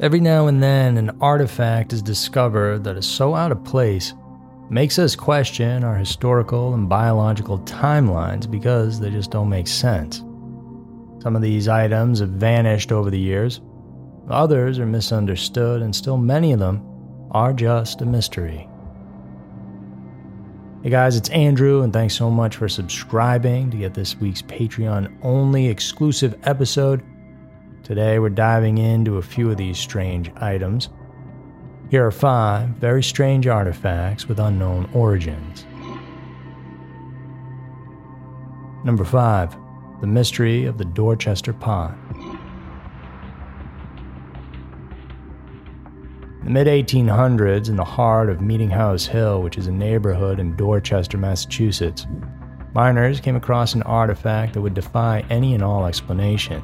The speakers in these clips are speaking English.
Every now and then, an artifact is discovered that is so out of place, makes us question our historical and biological timelines because they just don't make sense. Some of these items have vanished over the years, others are misunderstood, and still many of them are just a mystery. Hey guys, it's Andrew, and thanks so much for subscribing to get this week's Patreon only exclusive episode. Today, we're diving into a few of these strange items. Here are five very strange artifacts with unknown origins. Number five, the mystery of the Dorchester Pot. In the mid 1800s, in the heart of Meeting House Hill, which is a neighborhood in Dorchester, Massachusetts, miners came across an artifact that would defy any and all explanation.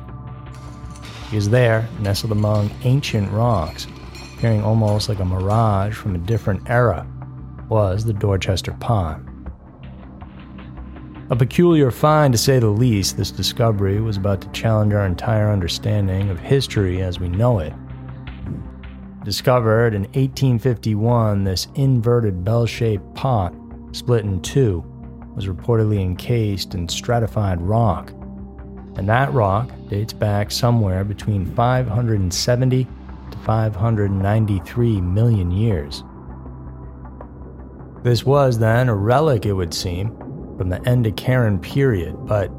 Because there, nestled among ancient rocks, appearing almost like a mirage from a different era, was the Dorchester Pot. A peculiar find, to say the least, this discovery was about to challenge our entire understanding of history as we know it. Discovered in 1851, this inverted bell shaped pot, split in two, was reportedly encased in stratified rock. And that rock dates back somewhere between 570 to 593 million years. This was then a relic, it would seem, from the Ediacaran period, but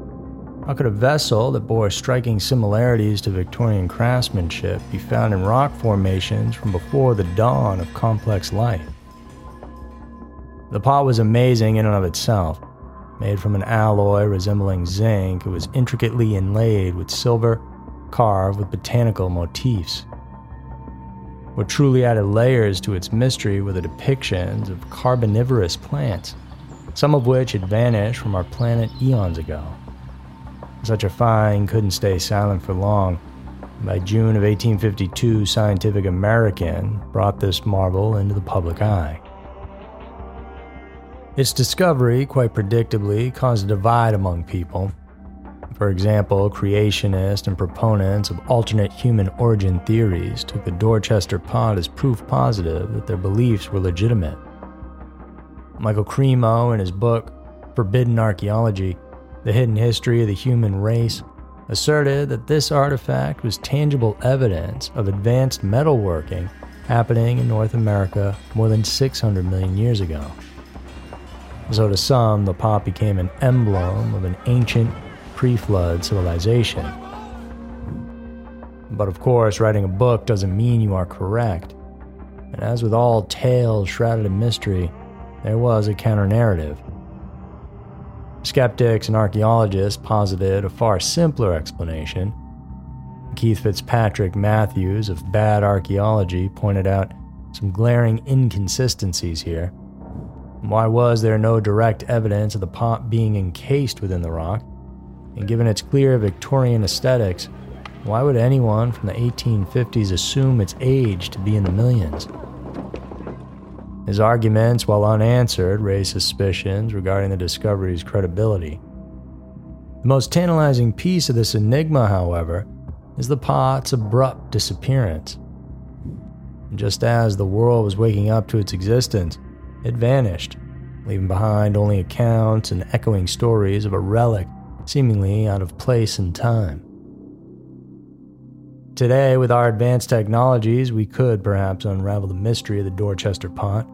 how could a vessel that bore striking similarities to Victorian craftsmanship be found in rock formations from before the dawn of complex life? The pot was amazing in and of itself. Made from an alloy resembling zinc, it was intricately inlaid with silver, carved with botanical motifs. What truly added layers to its mystery were the depictions of carbonivorous plants, some of which had vanished from our planet eons ago. Such a find couldn't stay silent for long. By June of 1852, Scientific American brought this marvel into the public eye. Its discovery, quite predictably, caused a divide among people. For example, creationists and proponents of alternate human origin theories took the Dorchester pot as proof positive that their beliefs were legitimate. Michael Cremo, in his book Forbidden Archaeology, the hidden history of the human race, asserted that this artifact was tangible evidence of advanced metalworking happening in North America more than 600 million years ago. So, to some, the pot became an emblem of an ancient pre flood civilization. But of course, writing a book doesn't mean you are correct. And as with all tales shrouded in mystery, there was a counter narrative. Skeptics and archaeologists posited a far simpler explanation. Keith Fitzpatrick Matthews of Bad Archaeology pointed out some glaring inconsistencies here. Why was there no direct evidence of the pot being encased within the rock? And given its clear Victorian aesthetics, why would anyone from the 1850s assume its age to be in the millions? His arguments, while unanswered, raised suspicions regarding the discovery's credibility. The most tantalizing piece of this enigma, however, is the pot's abrupt disappearance. Just as the world was waking up to its existence, it vanished, leaving behind only accounts and echoing stories of a relic seemingly out of place and time. Today, with our advanced technologies, we could perhaps unravel the mystery of the Dorchester pot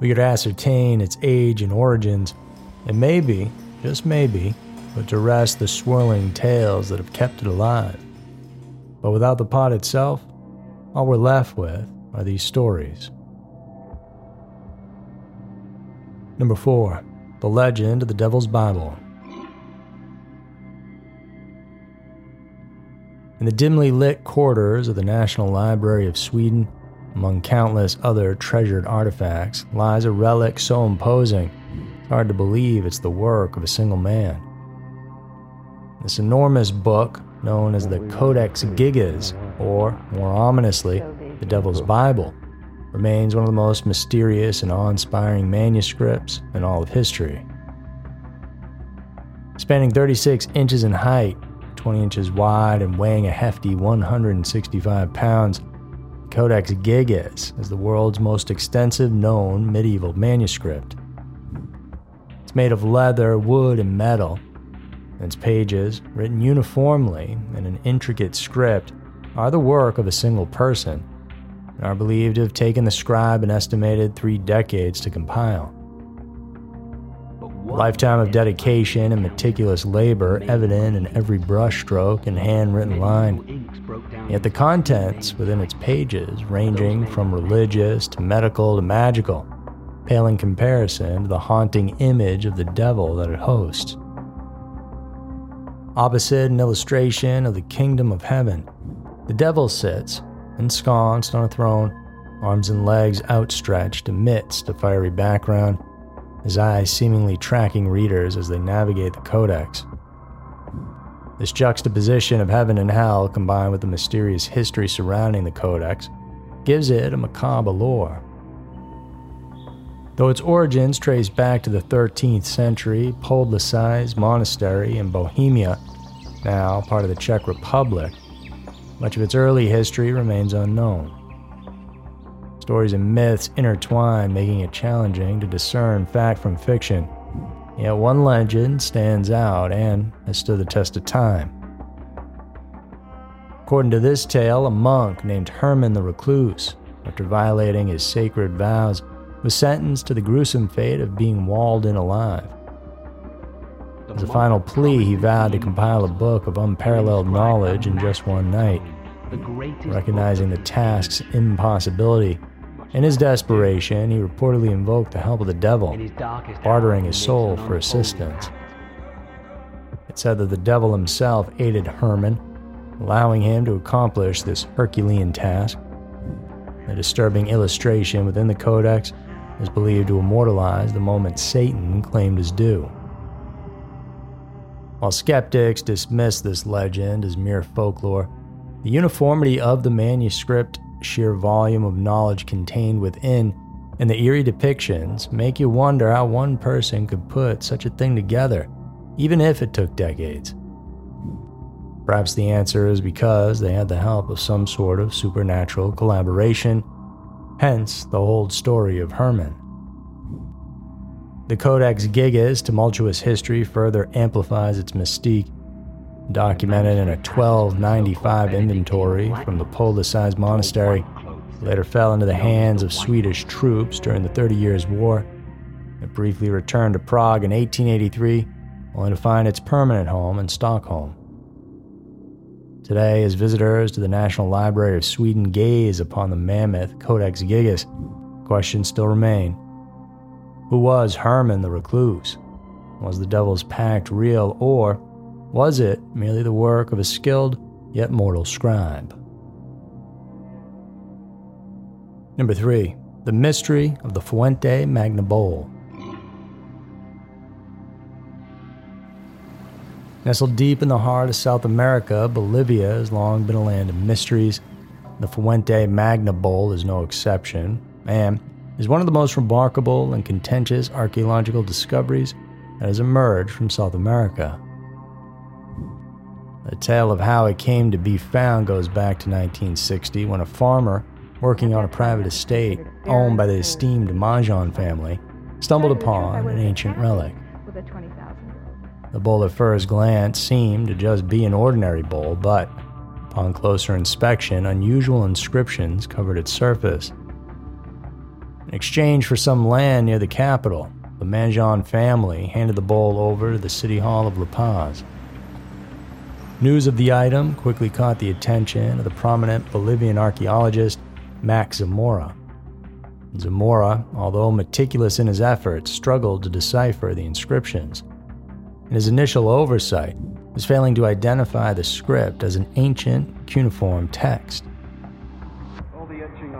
we could ascertain its age and origins, and maybe, just maybe, put to rest the swirling tales that have kept it alive. But without the pot itself, all we're left with are these stories. Number 4 The Legend of the Devil's Bible. In the dimly lit quarters of the National Library of Sweden, among countless other treasured artifacts lies a relic so imposing, it's hard to believe it's the work of a single man. This enormous book, known as the Codex Gigas, or more ominously, the Devil's Bible, remains one of the most mysterious and awe inspiring manuscripts in all of history. Spanning 36 inches in height, 20 inches wide, and weighing a hefty 165 pounds, Codex Gigas is the world's most extensive known medieval manuscript. It's made of leather, wood, and metal. Its pages, written uniformly in an intricate script, are the work of a single person are believed to have taken the scribe an estimated three decades to compile. A lifetime of dedication and meticulous labor evident in every brushstroke and handwritten line. Yet the contents within its pages, ranging from religious to medical to magical, pale in comparison to the haunting image of the devil that it hosts. Opposite an illustration of the kingdom of heaven, the devil sits, ensconced on a throne, arms and legs outstretched amidst a fiery background, his eyes seemingly tracking readers as they navigate the codex. This juxtaposition of heaven and hell, combined with the mysterious history surrounding the codex, gives it a macabre allure. Though its origins trace back to the 13th century, Podlasice monastery in Bohemia, now part of the Czech Republic, much of its early history remains unknown. Stories and myths intertwine, making it challenging to discern fact from fiction. Yet one legend stands out and has stood the test of time. According to this tale, a monk named Herman the Recluse, after violating his sacred vows, was sentenced to the gruesome fate of being walled in alive. As a final plea, he vowed to compile a book of unparalleled knowledge in just one night. Recognizing the task's impossibility, in his desperation, he reportedly invoked the help of the devil, bartering his soul for assistance. It said that the devil himself aided Herman, allowing him to accomplish this Herculean task. A disturbing illustration within the Codex is believed to immortalize the moment Satan claimed his due. While skeptics dismiss this legend as mere folklore, the uniformity of the manuscript, sheer volume of knowledge contained within, and the eerie depictions make you wonder how one person could put such a thing together, even if it took decades. Perhaps the answer is because they had the help of some sort of supernatural collaboration, hence the whole story of Herman. The Codex Gigas' tumultuous history further amplifies its mystique documented in a 1295 inventory from the Podlasice monastery, later fell into the hands of Swedish troops during the Thirty Years' War. It briefly returned to Prague in 1883, only to find its permanent home in Stockholm. Today, as visitors to the National Library of Sweden gaze upon the mammoth Codex Gigas, questions still remain. Who was Herman the Recluse? Was the Devil's Pact real, or was it merely the work of a skilled yet mortal scribe? Number 3. The Mystery of the Fuente Magna Bowl. Nestled deep in the heart of South America, Bolivia has long been a land of mysteries. The Fuente Magna Bowl is no exception, and is one of the most remarkable and contentious archaeological discoveries that has emerged from South America. The tale of how it came to be found goes back to 1960 when a farmer working on a private estate owned by the esteemed Manjón family stumbled upon an ancient relic. The bowl at first glance seemed to just be an ordinary bowl, but upon closer inspection, unusual inscriptions covered its surface. In exchange for some land near the capital, the Manjón family handed the bowl over to the City Hall of La Paz. News of the item quickly caught the attention of the prominent Bolivian archaeologist Max Zamora. Zamora, although meticulous in his efforts, struggled to decipher the inscriptions. In his initial oversight, was failing to identify the script as an ancient cuneiform text.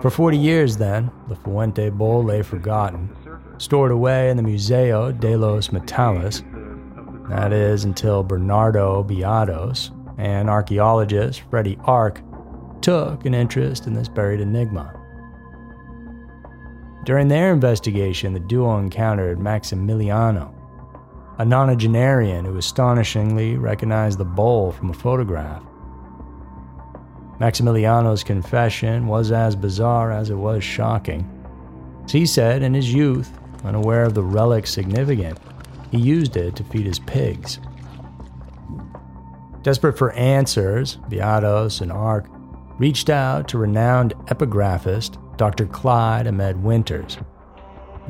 For 40 years, then, the Fuente Bowl lay forgotten, stored away in the Museo de los Metales, that is until Bernardo Biados and archaeologist Freddie Ark took an interest in this buried enigma. During their investigation, the duo encountered Maximiliano, a nonagenarian who astonishingly recognized the bowl from a photograph. Maximiliano's confession was as bizarre as it was shocking. As he said in his youth, unaware of the relic's significance, he used it to feed his pigs. Desperate for answers, Biados and Ark reached out to renowned epigraphist Dr. Clyde Ahmed Winters.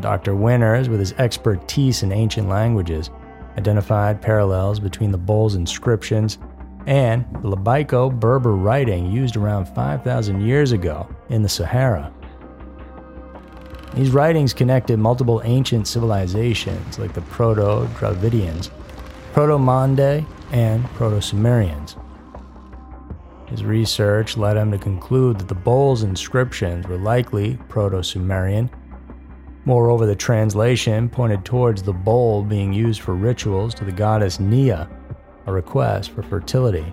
Dr. Winters, with his expertise in ancient languages, identified parallels between the bull's inscriptions and the Libyco Berber writing used around 5,000 years ago in the Sahara. These writings connected multiple ancient civilizations like the Proto Dravidians, Proto Mande, and Proto Sumerians. His research led him to conclude that the bowl's inscriptions were likely Proto Sumerian. Moreover, the translation pointed towards the bowl being used for rituals to the goddess Nia, a request for fertility.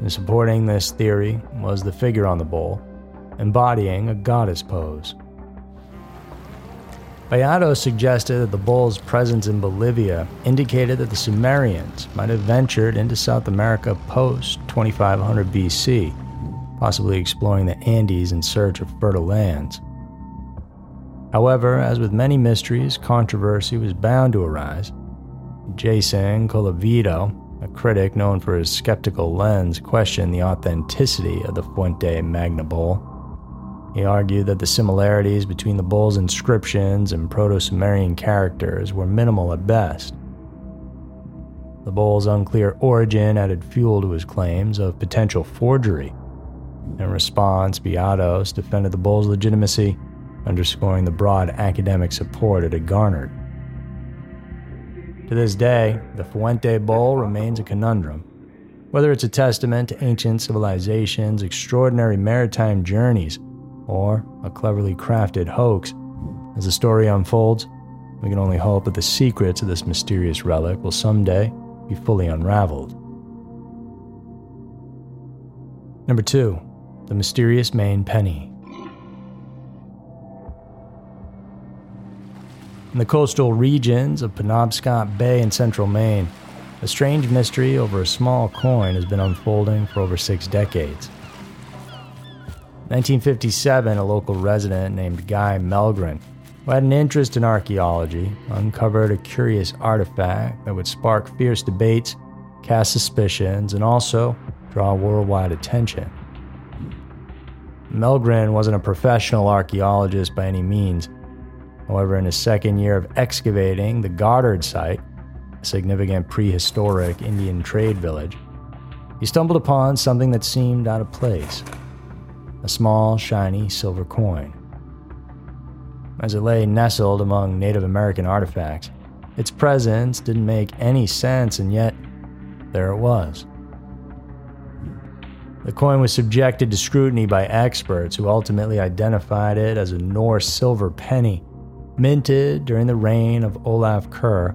And supporting this theory was the figure on the bowl, embodying a goddess pose. Beato suggested that the bull's presence in Bolivia indicated that the Sumerians might have ventured into South America post 2500 BC, possibly exploring the Andes in search of fertile lands. However, as with many mysteries, controversy was bound to arise. Jason Colavito, a critic known for his skeptical lens, questioned the authenticity of the Fuente Magna Bowl. He argued that the similarities between the bull's inscriptions and Proto Sumerian characters were minimal at best. The bull's unclear origin added fuel to his claims of potential forgery. In response, Biados defended the bull's legitimacy, underscoring the broad academic support it had garnered. To this day, the Fuente Bowl remains a conundrum. Whether it's a testament to ancient civilizations' extraordinary maritime journeys or a cleverly crafted hoax. As the story unfolds, we can only hope that the secrets of this mysterious relic will someday be fully unraveled. Number 2. The Mysterious Maine Penny. In the coastal regions of Penobscot Bay in central Maine, a strange mystery over a small coin has been unfolding for over six decades. 1957, a local resident named Guy Mellgren, who had an interest in archaeology, uncovered a curious artifact that would spark fierce debates, cast suspicions, and also draw worldwide attention. Mellgren wasn't a professional archaeologist by any means. However, in his second year of excavating the Goddard site, a significant prehistoric Indian trade village, he stumbled upon something that seemed out of place a small, shiny silver coin. As it lay nestled among Native American artifacts, its presence didn't make any sense, and yet there it was. The coin was subjected to scrutiny by experts who ultimately identified it as a Norse silver penny, minted during the reign of Olaf Kyrre,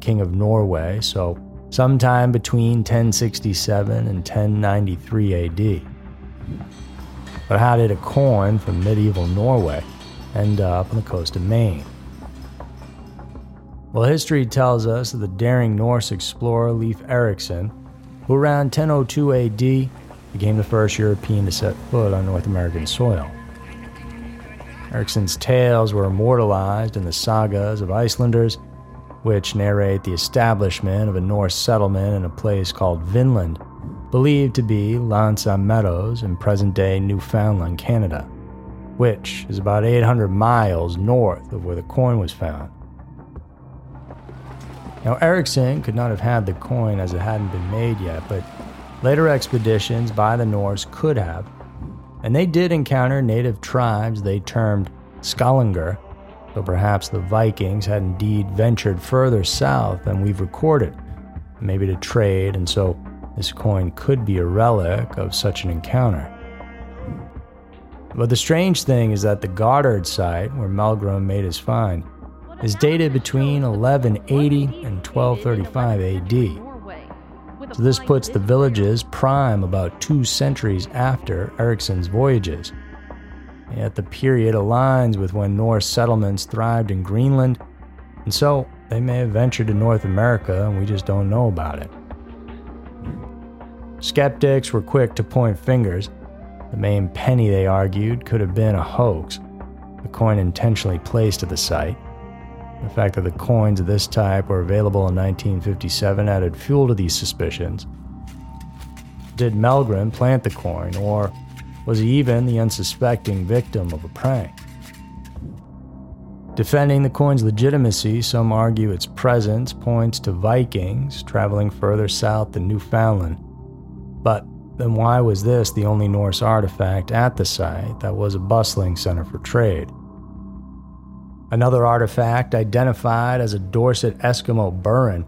King of Norway, so sometime between 1067 and 1093 AD. But how did a coin from medieval Norway end up on the coast of Maine? Well, history tells us that the daring Norse explorer Leif Erikson, who around 1002 AD became the first European to set foot on North American soil. Erikson's tales were immortalized in the sagas of Icelanders, which narrate the establishment of a Norse settlement in a place called Vinland believed to be L'Anse Meadows in present day Newfoundland, Canada, which is about 800 miles north of where the coin was found. Now, Erikson could not have had the coin as it hadn't been made yet, but later expeditions by the Norse could have, and they did encounter native tribes they termed Skraelingar, though perhaps the Vikings had indeed ventured further south than we've recorded, maybe to trade, and so this coin could be a relic of such an encounter. But the strange thing is that the Goddard site, where Mellgren made his find, is dated between 1180 and 1235 AD. So this puts the village's prime about two centuries after Erikson's voyages. Yet the period aligns with when Norse settlements thrived in Greenland, and so they may have ventured to North America and we just don't know about it. Skeptics were quick to point fingers. The Maine penny, they argued, could have been a hoax, a coin intentionally placed at the site. The fact that the coins of this type were available in 1957 added fuel to these suspicions. Did Mellgren plant the coin, or was he even the unsuspecting victim of a prank? Defending the coin's legitimacy, some argue its presence points to Vikings traveling further south than Newfoundland. But then why was this the only Norse artifact at the site that was a bustling center for trade? Another artifact, identified as a Dorset Eskimo burin,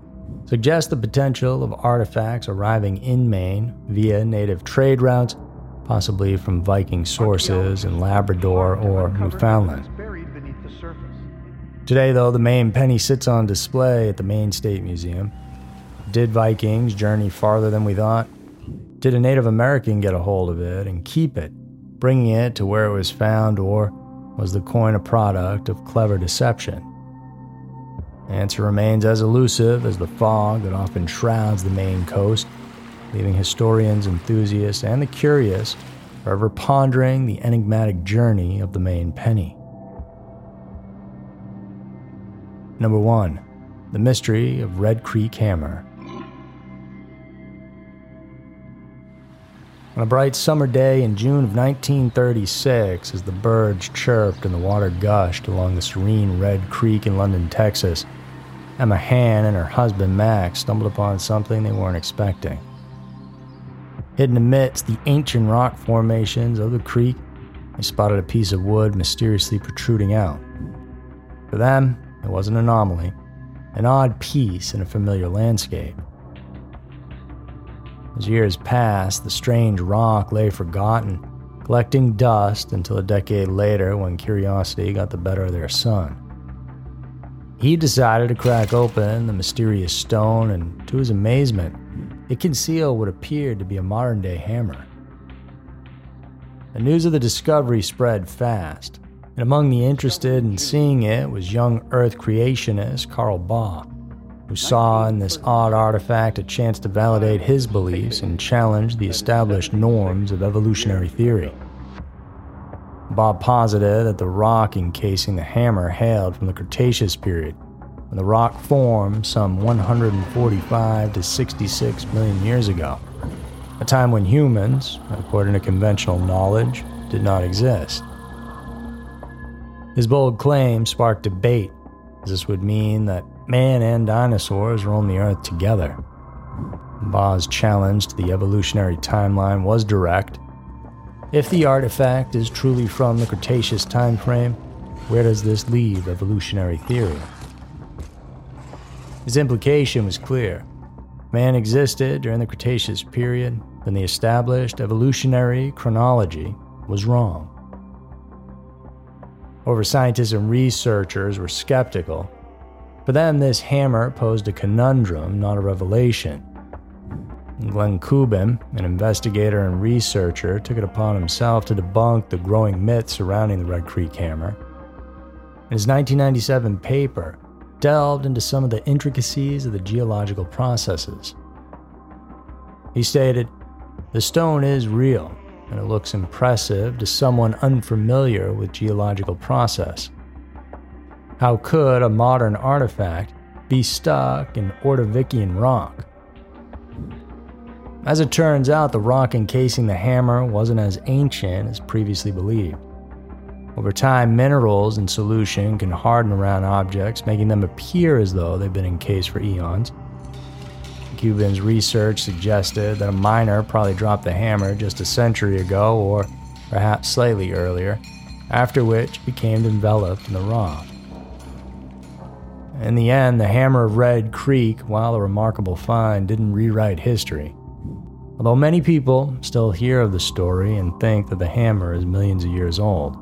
suggests the potential of artifacts arriving in Maine via native trade routes, possibly from Viking sources in Labrador or Newfoundland. Today, though, the Maine penny sits on display at the Maine State Museum. Did Vikings journey farther than we thought? Did a Native American get a hold of it and keep it, bringing it to where it was found, or was the coin a product of clever deception? The answer remains as elusive as the fog that often shrouds the Maine coast, leaving historians, enthusiasts, and the curious forever pondering the enigmatic journey of the Maine penny. Number 1 The Mystery of Red Creek Hammer. On a bright summer day in June of 1936, as the birds chirped and the water gushed along the serene Red Creek in London, Texas, Emma Hahn and her husband Max stumbled upon something they weren't expecting. Hidden amidst the ancient rock formations of the creek, they spotted a piece of wood mysteriously protruding out. For them, it was an anomaly, an odd piece in a familiar landscape. As years passed, the strange rock lay forgotten, collecting dust until a decade later when curiosity got the better of their son. He decided to crack open the mysterious stone, and to his amazement, it concealed what appeared to be a modern day hammer. The news of the discovery spread fast, and among the interested in seeing it was young Earth creationist Carl Baugh who saw in this odd artifact a chance to validate his beliefs and challenge the established norms of evolutionary theory. Baugh posited that the rock encasing the hammer hailed from the Cretaceous period, when the rock formed some 145 to 66 million years ago, a time when humans, according to conventional knowledge, did not exist. His bold claim sparked debate, as this would mean that man and dinosaurs roamed the Earth together. Baugh's challenge to the evolutionary timeline was direct. If the artifact is truly from the Cretaceous time frame, where does this leave evolutionary theory? His implication was clear. Man existed during the Cretaceous period, then the established evolutionary chronology was wrong. However, scientists and researchers were skeptical for them, this hammer posed a conundrum, not a revelation. Glen Kuban, an investigator and researcher, took it upon himself to debunk the growing myth surrounding the Red Creek Hammer. In his 1997 paper, delved into some of the intricacies of the geological processes. He stated, The stone is real, and it looks impressive to someone unfamiliar with geological process. How could a modern artifact be stuck in Ordovician rock? As it turns out, the rock encasing the hammer wasn't as ancient as previously believed. Over time, minerals in solution can harden around objects, making them appear as though they've been encased for eons. Kuban's research suggested that a miner probably dropped the hammer just a century ago, or perhaps slightly earlier, after which it became enveloped in the rock. In the end, the Hammer of Red Creek, while a remarkable find, didn't rewrite history. Although many people still hear of the story and think that the hammer is millions of years old.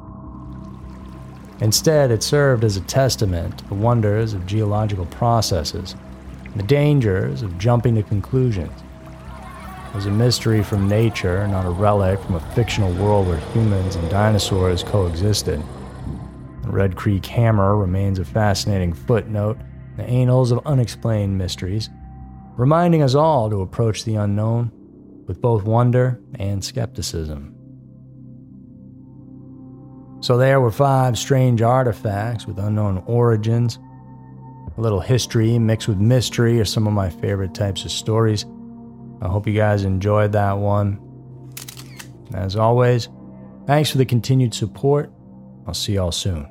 Instead, it served as a testament to the wonders of geological processes the dangers of jumping to conclusions. It was a mystery from nature, not a relic from a fictional world where humans and dinosaurs coexisted. Red Creek Hammer remains a fascinating footnote in the annals of unexplained mysteries, reminding us all to approach the unknown with both wonder and skepticism. So, there were five strange artifacts with unknown origins. A little history mixed with mystery are some of my favorite types of stories. I hope you guys enjoyed that one. As always, thanks for the continued support. I'll see y'all soon.